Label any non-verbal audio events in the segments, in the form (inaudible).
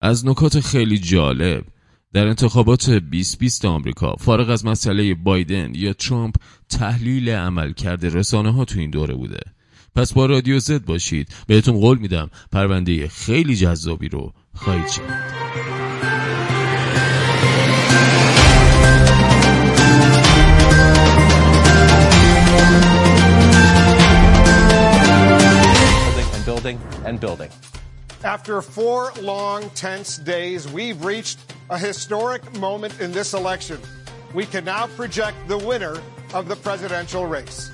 از نکات خیلی جالب در انتخابات 2020 آمریکا فارغ از مسئله بایدن یا ترامپ تحلیل عمل کرده رسانه ها تو این دوره بوده. پس با رادیو زد باشید. بهتون قول میدم پرونده خیلی جذابی رو خواهید building. After four long, tense days, we've reached a historic moment in this election. We can now project the winner of the presidential race.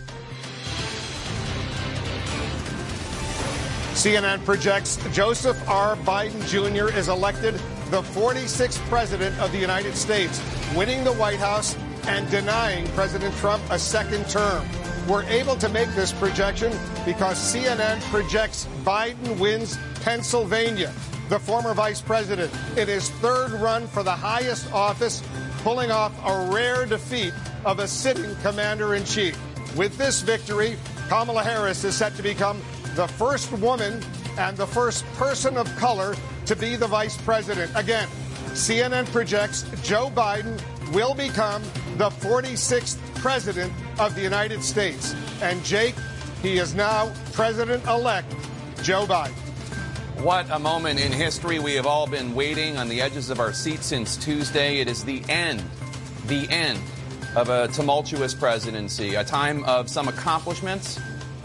CNN projects Joseph R. Biden Jr. is elected the 46th president of the United States, winning the White House and denying President Trump a second term. We're able to make this projection because CNN projects Biden wins Pennsylvania, the former vice president, in his third run for the highest office, pulling off a rare defeat of a sitting commander in chief. With this victory, Kamala Harris is set to become the first woman and the first person of color to be the vice president. Again, CNN projects Joe Biden will become the 46th president of the United States. And Jake, he is now President elect Joe Biden. What a moment in history. We have all been waiting on the edges of our seats since Tuesday. It is the end, the end of a tumultuous presidency, a time of some accomplishments,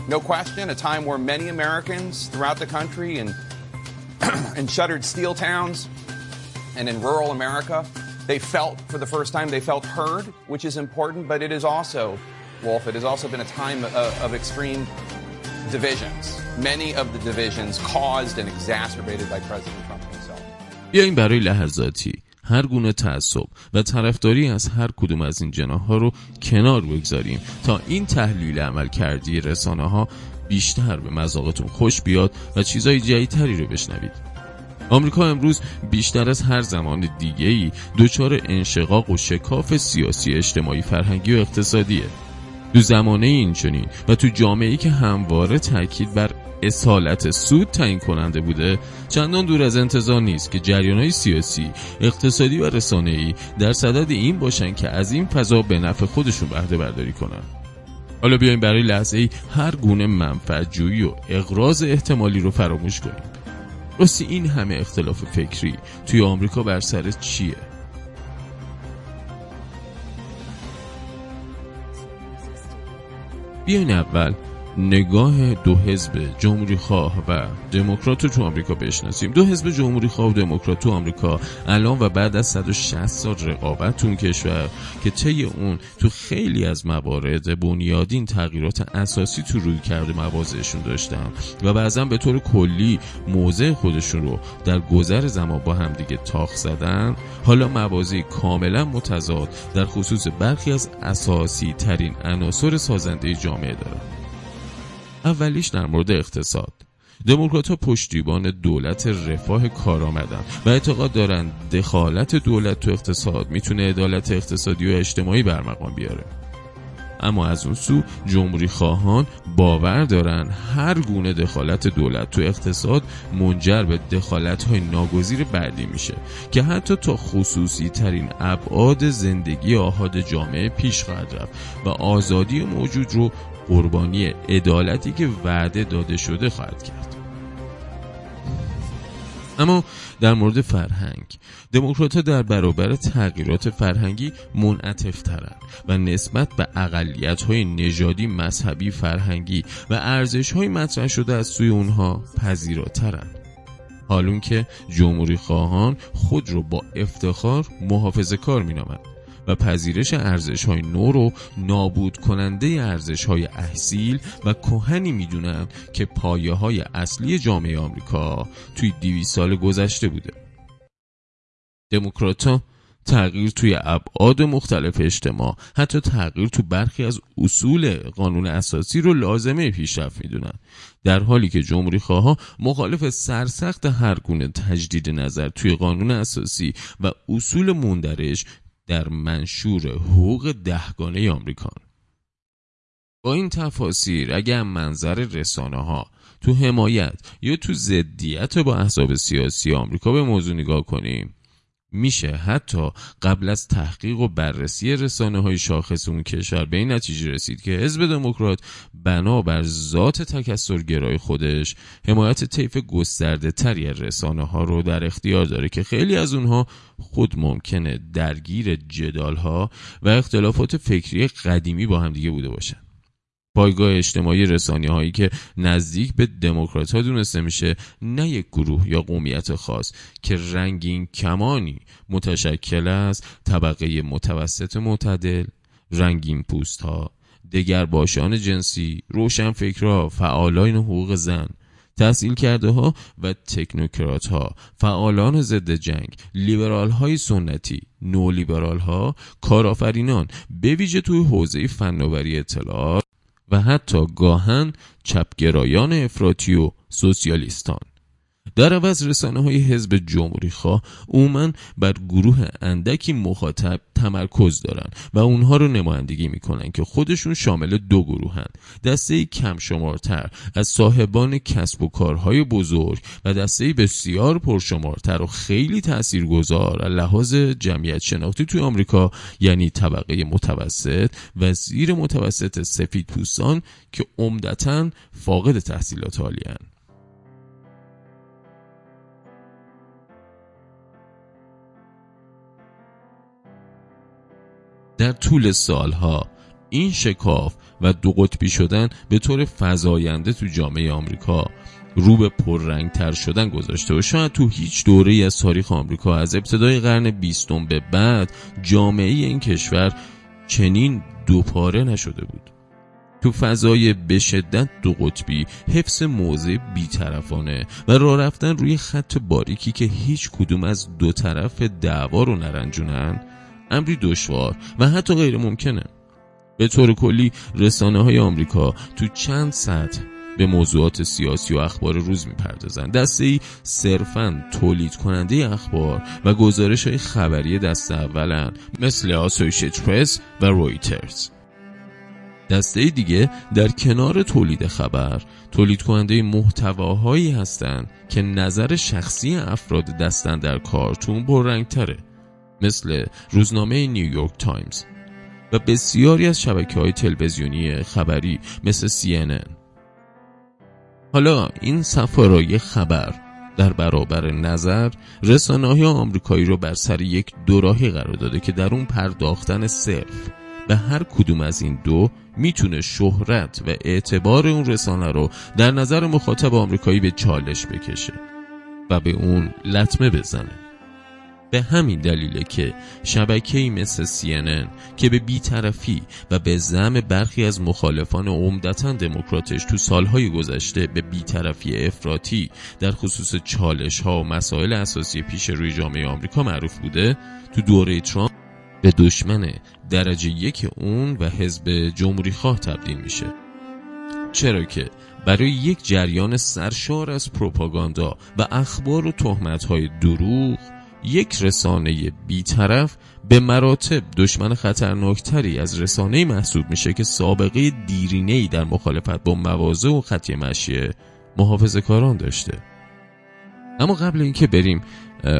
no question, a time where many Americans throughout the country and (clears throat) in shuttered steel towns and in rural America they felt for the first time, they felt heard, which is important, but it is also, Wolf, it has also been a time of, of extreme divisions. Many of the divisions caused and exacerbated by President Trump himself. بیاین برای لحظاتی هر گونه تعصب و طرفداری از هر کدوم از این جناح ها رو کنار بگذاریم تا این تحلیل عمل کردی رسانه ها بیشتر به مذاقتون خوش بیاد و چیزای جدیدتری رو بشنوید آمریکا امروز بیشتر از هر زمان دیگه‌ای دچار انشقاق و شکاف سیاسی اجتماعی فرهنگی و اقتصادیه. دو زمانه اینچنین و تو جامعه‌ای که همواره تاکید بر اصالت سود تعیین کننده بوده چندان دور از انتظار نیست که جریانهای سیاسی اقتصادی و رسانه‌ای در صدد این باشن که از این فضا به نفع خودشون بهره برداری کنن. حالا بیایم برای لحظه ای هر گونه منفعت و اقراض احتمالی رو فراموش کنیم. راستی این همه اختلاف فکری توی آمریکا بر سر چیه؟ بیاین اول نگاه دو حزب جمهوری خواه و دموکرات تو آمریکا بشناسیم. دو حزب جمهوری خواه و دموکرات تو آمریکا الان و بعد از 160 سال رقابت تو کشور که طی اون تو خیلی از موارد بنیادین تغییرات اساسی تو روی کرده موازهشون داشتن و بعضا به طور کلی موضع خودشون رو در گذر زمان با همدیگه تاخ زدن. حالا موازی کاملا متضاد در خصوص برخی از اساسی ترین عناصر سازنده جامعه دارن اولیش در مورد اقتصاد. دموکرات ها پشتیبان دولت رفاه کار آمدن و اعتقاد دارند دخالت دولت تو اقتصاد می‌تونه عدالت اقتصادی و اجتماعی برمقام بیاره. اما از اون سو جمهوری خواهان باور دارن هر گونه دخالت دولت تو اقتصاد منجر به دخالت های ناگزیر بعدی میشه که حتی تا خصوصی ترین ابعاد زندگی آهاد جامعه پیش خواهد رفت و آزادی موجود رو قربانی عدالتی که وعده داده شده خواهد کرد. اما در مورد فرهنگ دموکرات در برابر تغییرات فرهنگی منعطف ترن و نسبت به اقلیت های نژادی مذهبی فرهنگی و ارزش های مطرح شده از سوی اونها پذیراترن. حالون که جمهوری خواهان خود رو با افتخار محافظه کار می و پذیرش ارزش های نو رو نابود کننده ارزش های احسیل و کهنی می‌دونن که پایه های اصلی جامعه آمریکا توی دیوی سال گذشته بوده. دموکراتا تغییر توی ابعاد مختلف اجتماع حتی تغییر تو برخی از اصول قانون اساسی رو لازمه پیشرفت می‌دونن. در حالی که جمهوری خواه مخالف سرسخت هر گونه تجدید نظر توی قانون اساسی و اصول مندرج در منشور حقوق دهگانه آمریکان. با این تفاسیر اگر منظر رسانه ها تو حمایت یا تو ضدیت با احزاب سیاسی آمریکا به موضوع نگاه کنیم میشه. حتی قبل از تحقیق و بررسی رسانه های شاخص اون کشور به این نتیجه رسید که حزب دموکرات بنابر ذات تکسرگرای خودش حمایت طیف گسترده تری از رسانه ها رو در اختیار داره که خیلی از اونها خود ممکنه درگیر جدال ها و اختلافات فکری قدیمی با همدیگه بوده باشن. پایگاه اجتماعی رسانی هایی که نزدیک به دموکرات ها دونسته میشه نه یک گروه یا قومیت خاص. که رنگین کمانی متشکل از طبقه متوسط معتدل رنگین پوست ها دگر باشان جنسی روشن فکرها فعالان حقوق زن تحصیل کرده ها و تکنوکرات ها فعالان ضد جنگ لیبرال های سنتی نو لیبرال ها کارآفرینان به ویژه توی حوزه فناوری اطلاعات. و حتی گاهن چپگرایان افراطی و سوسیالیستان. در عوض رسانه های حزب جمهوری خواه عموما بر گروه اندکی مخاطب تمرکز دارن و اونها رو نمایندگی می‌کنن که خودشون شامل دو گروهن دسته کم شمارتر از صاحبان کسب و کارهای بزرگ و دسته بسیار پرشمارتر و خیلی تاثیرگذار لحاظ جمعیت شناختی توی آمریکا یعنی طبقه متوسط و زیر متوسط سفید پوستان که عمدتا فاقد تحصیلات عالیان در طول سالها این شکاف و دو قطبی شدن به طور فضاینده تو جامعه آمریکا رو به پررنگتر شدن گذاشته و شاید تو هیچ دوره از تاریخ آمریکا از ابتدای قرن بیستم به بعد جامعه این کشور چنین دوپاره نشده بود. تو فضای به شدت دو قطبی حفظ موضع بیطرفانه و راه رفتن روی خط باریکی که هیچ کدوم از دو طرف دعوا رو نرنجونن امری دشوار و حتی غیر ممکنه. به طور کلی رسانه های آمریکا تو چند سطح به موضوعات سیاسی و اخبار روز می‌پردازند. دسته ای صرفا تولید کننده اخبار و گزارش های خبری دست اولن مثل آسوشیتد پرس و رویترز. دسته دیگه در کنار تولید خبر تولید کننده محتواهایی هستند که نظر شخصی افراد دست‌اندرکارشون پررنگتره. مثل روزنامه نیویورک تایمز و بسیاری از شبکه های تلویزیونی خبری مثل CNN حالا این صف‌آرایی خبر در برابر نظر رسانه های آمریکایی رو بر سر یک دوراهی قرار داده که در اون پرداختن صرف به هر کدوم از این دو می‌تونه شهرت و اعتبار اون رسانه رو در نظر مخاطب آمریکایی به چالش بکشه و به اون لطمه بزنه. به همین دلیله که شبکه‌ای مثل CNN که به بیطرفی و به زم برخی از مخالفان عمدتا دموکراتش تو سالهای گذشته به بیطرفی افراطی در خصوص چالش ها و مسائل اساسی پیش روی جامعه آمریکا معروف بوده تو دوره ترامپ به دشمن درجه یک اون و حزب جمهوری خواه تبدیل میشه. چرا که برای یک جریان سرشار از پروپاگاندا و اخبار و تهمت‌های دروغ یک رسانه بیطرف به مراتب دشمن خطرناکتری از رسانه محسوب میشه که سابقه دیرینهی در مخالفت با مواضع و خطی مشیه محافظ کاران داشته. اما قبل اینکه بریم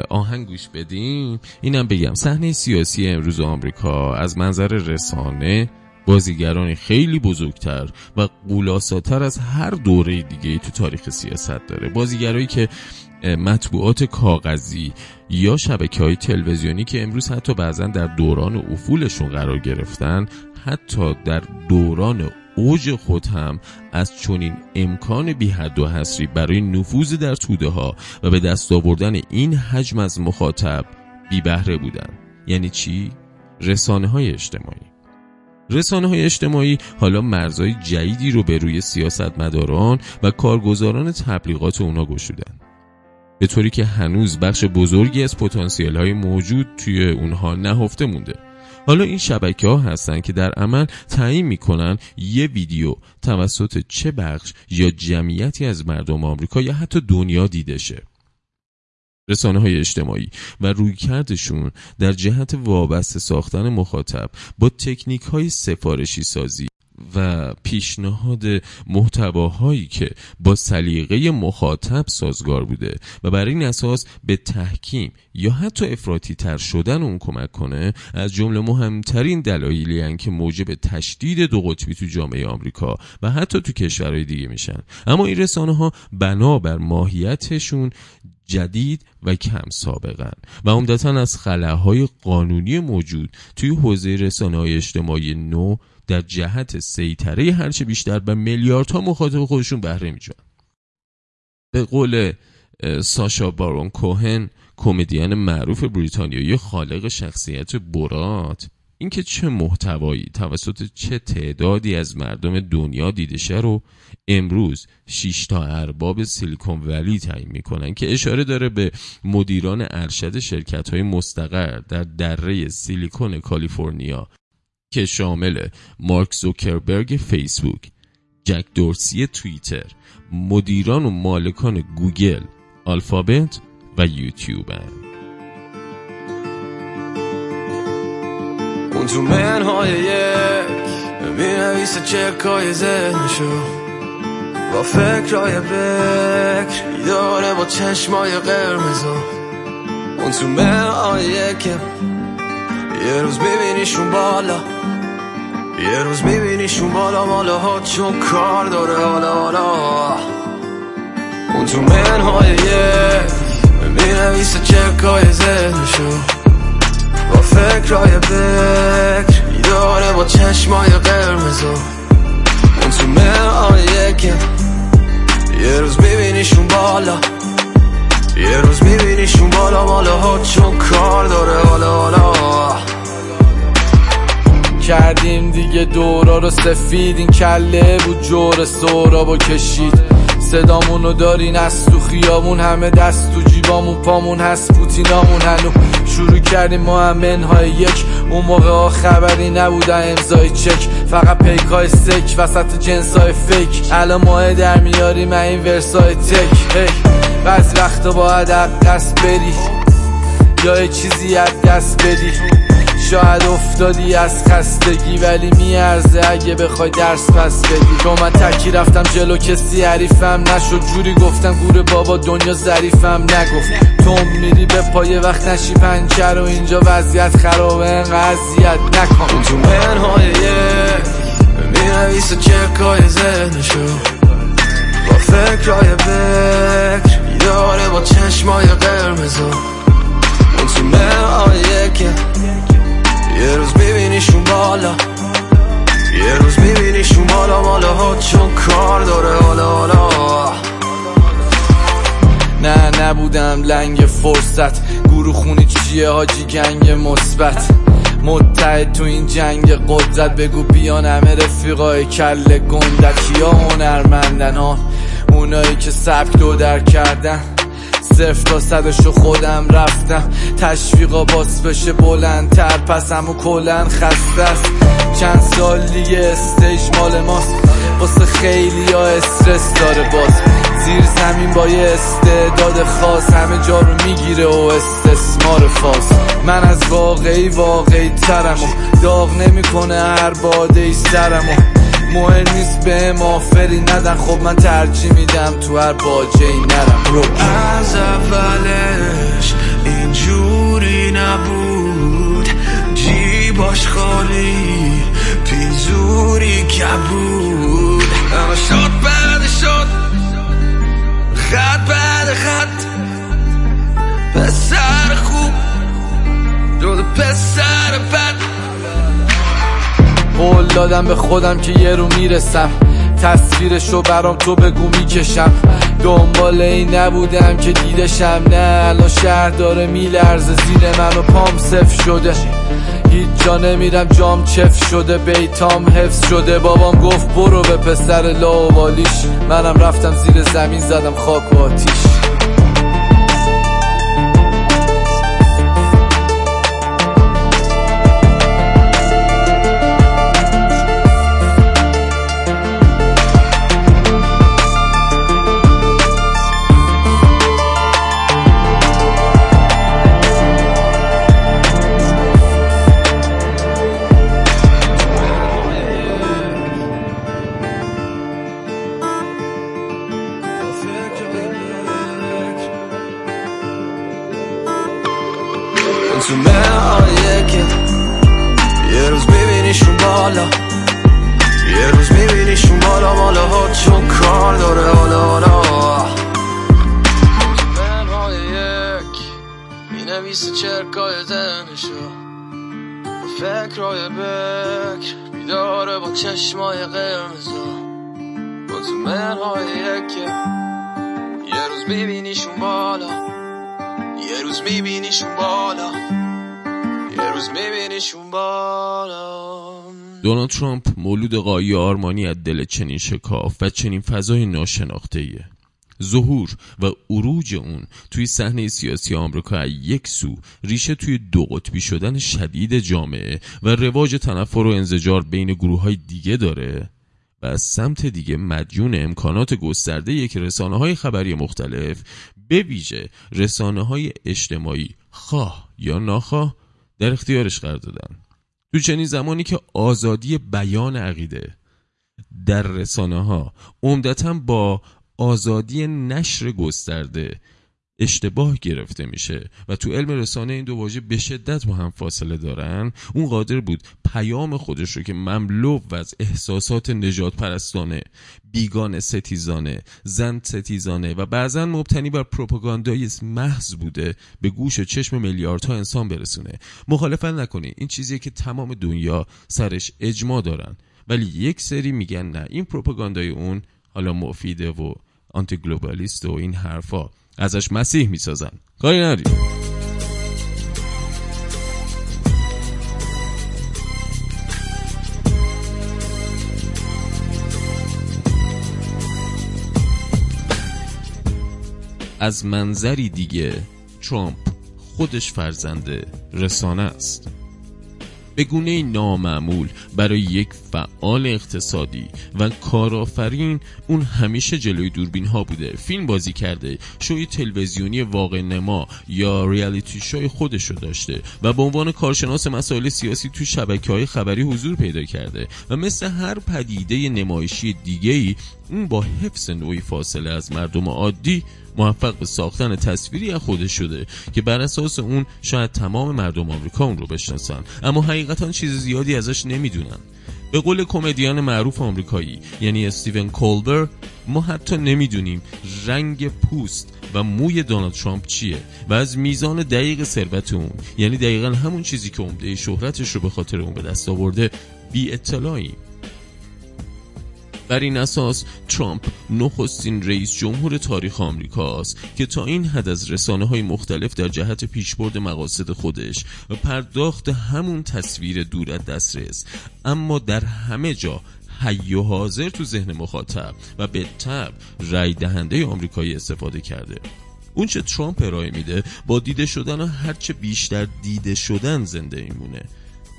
آهنگ گوش بدیم اینم بگم صحنه سیاسی امروز آمریکا از منظر رسانه بازیگرانی خیلی بزرگتر و قولاساتر از هر دوره دیگه تو تاریخ سیاست داره. بازیگرایی که مطبوعات کاغذی یا شبکه های تلویزیونی که امروز حتی بعضا در دوران افولشون قرار گرفتن حتی در دوران اوج خود هم از چنین امکان بی حد و حصری برای نفوذ در توده ها و به دست آوردن این حجم از مخاطب بی بهره بودن. یعنی چی؟ رسانه های اجتماعی. رسانه های اجتماعی حالا مرزهای جدیدی رو به روی سیاستمداران و کارگزاران تبلیغات اونا گشودن. به طوری که هنوز بخش بزرگی از پتانسیل های موجود توی اونها نهفته مونده. حالا این شبکه ها هستن که در عمل تعیین می‌کنن یه ویدیو توسط چه بخش یا جمعیتی از مردم آمریکا یا حتی دنیا دیده شه. رسانه های اجتماعی و رویکردشون در جهت وابسته ساختن مخاطب با تکنیک های سفارشی سازی و پیشنهاد محتواهایی که با سلیقه مخاطب سازگار بوده و بر این اساس به تحکیم یا حتی افراطی تر شدن اون کمک کنه از جمله مهمترین دلایلی که موجب تشدید دو قطبی تو جامعه آمریکا و حتی تو کشورهای دیگه میشن. اما این رسانه ها بنابر ماهیتشون جدید و کم سابقن و عمدتا از خلاهای قانونی موجود توی حوزه رسانه های اجتماعی نو در جهت سیطره هرچه بیشتر و میلیاردها مخاطب خودشون بهره میجن به قول ساشا بارون کوهن کمدین معروف بریتانیایی خالق شخصیت برات. اینکه چه محتوایی توسط چه تعدادی از مردم دنیا دیده رو امروز 6 تا ارباب سیلیکون ولی تعیین می‌کنن که اشاره داره به مدیران ارشد شرکت های مستقر در دره سیلیکون کالیفرنیا. که شامل مارک زوکربرگ فیسبوک، جک دورسی توییتر، مدیران و مالکان گوگل، آلفابت و یوتیوب اون تو منهای یک می نویسه چک های ذهنشو. با فکرهای بکر داره با چشمای قرمزو. اون تو منهای یک یه روز ببینیشون بالا. یه روز میبینیشون بالا مالا ها چون کار داره حالا حالا. اون تو منهای یک می نویسه چک های ذهنشو. با فکرهای بکر داره با چشمای قرمزو اون تو منهای یک یه روز میبینیشون بالا. یه روز میبینیشون بالا مالا ها چون کار داره. حالا حالا. کردیم دیگه دورا رو سفید این کله بود جور سورا کشید. صدامونو دارین از تو خیامون همه دست تو جیبامون پامون هست پوتینامون هنو شروع کردیم ما منهای یک. اون موقع ها خبری نبودن امضای چک. فقط پیک های سک وسط جنس های فیک. الان ماه در میاریم این ورسای تک. هی بعض وقتا باید دست بری. یا چیزی از دست بدی شاید افتادی از خستگی ولی میارزه اگه بخوای درس پس بدی. چون من تکی رفتم جلو کسی حریفم نشد. جوری گفتم گور بابا دنیا ظریفم نگفت. تو میری به پای وقت نشی پنچر و اینجا. وضعیت خرابه انقدر نکن. تو منهای یک می‌نویسه چکای ذهنشو. با فکرهای بکر یاره با چشمای قرمزو اون تو منهای یک یه روز ببینیشون بالا. یه روز ببینیشون بالا مالا ها چون کار داره حالا حالا. نه نبودم لنگ فرصت. گروه خونی چیه؟ حاجی گنگ مثبت. متحد تو این جنگ قدرت بگو بیان همه رفیقای کل گندکی ها هنرمندن ها. اونایی که سبک دو در کردن. صرف تا صدشو خودم رفتم. تشویقا باس بشه بلندتر. پس همو کلن خسته است. چند سال دیگه استیج مال ماست. واسه خیلی ها استرس داره باز. زیر زمین با یه استعداد خاص. همه جا رو می‌گیره و استثمار فاس من از واقعی واقعی ترم و داغ نمی‌کنه هر باده ای سرم و مهم نیست به مافری ندن. خب من ترجیح میدم تو هر باجه ای نرم. رو. از اولش اینجوری نبود. جیباش خالی پیزوری کبود. اما شد دادم به خودم که یه رو می‌رسم. تصویرشو برام تو بگو می‌کشم. دنبال این نبودم که دیدشم. نه الان شهر داره میلرزه. زیر من و پام صف شده. هیچ جا نمیرم جام چف شده. بیتام حفظ شده. بابام گفت برو به پسر لاوالیش. منم رفتم زیر زمین زدم خاک و آتیش. روز میبینیشون بالا دونالد ترامپ مولود قایی آرمانی از دل چنین شکاف و چنین فضای ناشناخته ایه. ظهور و عروج اون توی صحنه سیاسی آمریکا از یک سو ریشه توی دو قطبی شدن شدید جامعه و رواج تنفر و انزجار بین گروه های دیگه داره و از سمت دیگه مدیون امکانات گسترده یک رسانه های خبری مختلف به ویژه رسانه های اجتماعی خواه یا ناخواه در اختیارش قرار دادن. تو چنین زمانی که آزادی بیان عقیده در رسانه ها عمدتا با آزادی نشر گسترده اشتباه گرفته میشه و تو علم رسانه این دو واژه به شدت با هم فاصله دارن. اون قادر بود پیام خودش رو که مملو و از احساسات نجات پرستانه بیگان ستیزانه زن ستیزانه و بعضا مبتنی بر پروپاگاندای محض بوده به گوش و چشم میلیاردها انسان برسونه. مخالفت نکنی این چیزیه که تمام دنیا سرش اجماع دارن. ولی یک سری میگن نه این پروپاگاندای اون حالا مفیده و آنتی گلوبالیست و این حرفا. ازش مسیح می‌سازن. کاری نری از منظری دیگه ترامپ خودش فرزند رسانه است. به گونه نامعمول برای یک فعال اقتصادی و کارآفرین اون همیشه جلوی دوربین ها بوده. فیلم بازی کرده شوی تلویزیونی واقع نما یا ریالیتی شوی خودش رو داشته و به عنوان کارشناس مسائل سیاسی تو شبکه های خبری حضور پیدا کرده و مثل هر پدیده نمایشی دیگه ای اون با حفظ نوعی فاصله از مردم عادی موفق به ساختن تصویری از خودش شده که بر اساس اون شاید تمام مردم آمریکا اون رو بشناسن. اما حقیقتا چیز زیادی ازش نمی‌دونن. به قول کمدیان معروف آمریکایی یعنی استیون کولبر ما حتی نمی‌دونیم رنگ پوست و موی دونالد ترامپ چیه و از میزان دقیق ثروت اون یعنی دقیقا همون چیزی که عمده شهرتش رو به خاطر اون به دست آورده بی اطلاعیم بر این اساس ترامپ نخستین رئیس جمهور تاریخ آمریکاست که تا این حد از رسانه های مختلف در جهت پیشبرد مقاصد خودش و پرداخت همون تصویر دور از دسترس. اما در همه جا حی و حاضر تو ذهن مخاطب و به تب رای دهنده آمریکایی استفاده کرده. اون چه ترامپ ارائه میده با دیده شدن و هرچه بیشتر دیده شدن زنده ایمونه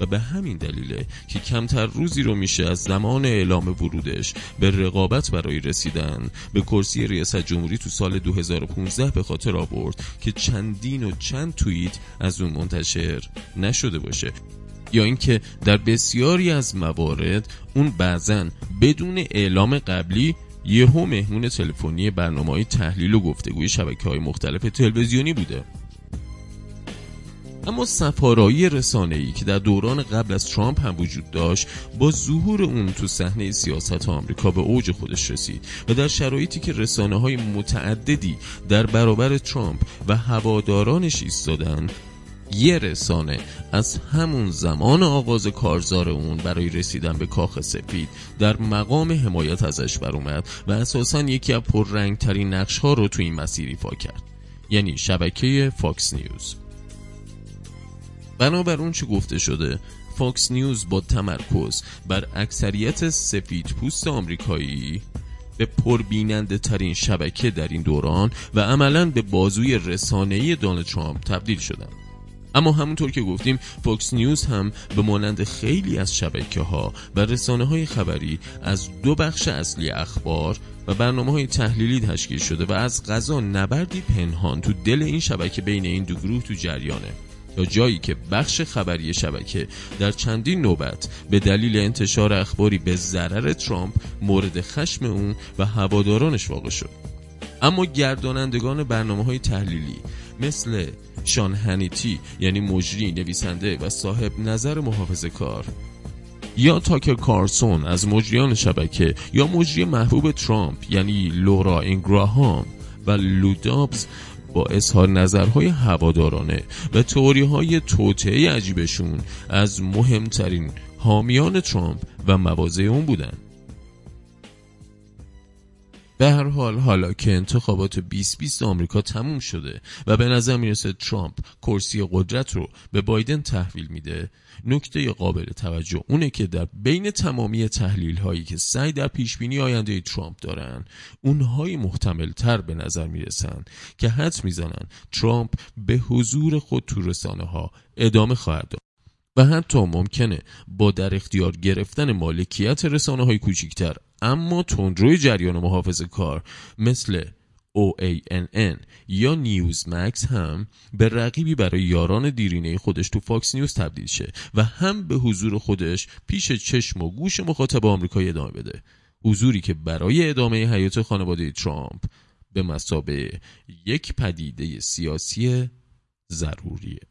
و به همین دلیله که کمتر روزی رو میشه از زمان اعلام ورودش به رقابت برای رسیدن به کرسی ریاست جمهوری تو سال 2015 به خاطر آورد که چندین و چند توییت از اون منتشر نشده باشه. یا اینکه در بسیاری از موارد اون بعضا بدون اعلام قبلی یهو مهمون تلفنی برنامه های تحلیل و گفتگوی شبکه های مختلف تلویزیونی بوده. اما سفارایی رسانه‌ای که در دوران قبل از ترامپ هم وجود داشت با ظهور اون تو صحنه سیاست آمریکا به اوج خودش رسید و در شرایطی که رسانه های متعددی در برابر ترامپ و هوادارانش ایستادن یه رسانه از همون زمان آغاز کارزار اون برای رسیدن به کاخ سفید در مقام حمایت ازش بر اومد و اساسا یکی از پررنگترین نقش ها رو تو این مسیر ایفا کرد. یعنی شبکه فاکس نیوز. بنابر اون چه گفته شده؟ فاکس نیوز با تمرکز بر اکثریت سفید پوست آمریکایی به پربیننده ترین شبکه در این دوران و عملا به بازوی رسانه‌ای دونالد ترامپ تبدیل شده اما همونطور که گفتیم فاکس نیوز هم به مانند خیلی از شبکه ها و رسانه های خبری از دو بخش اصلی اخبار و برنامه های تحلیلی تشکیل شده و از غذا نبردی پنهان تو دل این شبکه بین این دو گروه تو جریانه. جایی که بخش خبری شبکه در چندین نوبت به دلیل انتشار اخباری به ضرر ترامپ مورد خشم اون و هوادارانش واقع شد. اما گردانندگان برنامه های تحلیلی مثل شان هنیتی یعنی مجری نویسنده و صاحب نظر محافظ کار یا تاکر کارسون از مجریان شبکه یا مجری محبوب ترامپ یعنی لورا اینگراهام و لودابز با اظهار نظرهای هوادارانه و توری های توطعه عجیبشون از مهمترین حامیان ترامپ و مواضع اون بودن. به هر حال حالا که انتخابات 2020 آمریکا تموم شده و به نظر می‌رسه ترامپ کرسی قدرت رو به بایدن تحویل میده نکته قابل توجه اونه که در بین تمامی تحلیل هایی که سعی در پیش بینی آینده ترامپ دارن اونهای محتمل تر به نظر می‌رسن که حد می‌زنن ترامپ به حضور خود تو رسانه ها ادامه خواهد داد. و حتی ممکنه با در اختیار گرفتن مالکیت رسانه های کوچیکتر اما تندروی جریان محافظ کار مثل OANN یا نیوز مکس هم به رقیبی برای یاران دیرینه خودش تو فاکس نیوز تبدیل شه و هم به حضور خودش پیش چشم و گوش مخاطب آمریکایی ادامه بده. حضوری که برای ادامه حیات خانواده ترامپ به مسابه یک پدیده سیاسی ضروریه.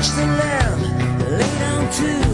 touch the land, lay down to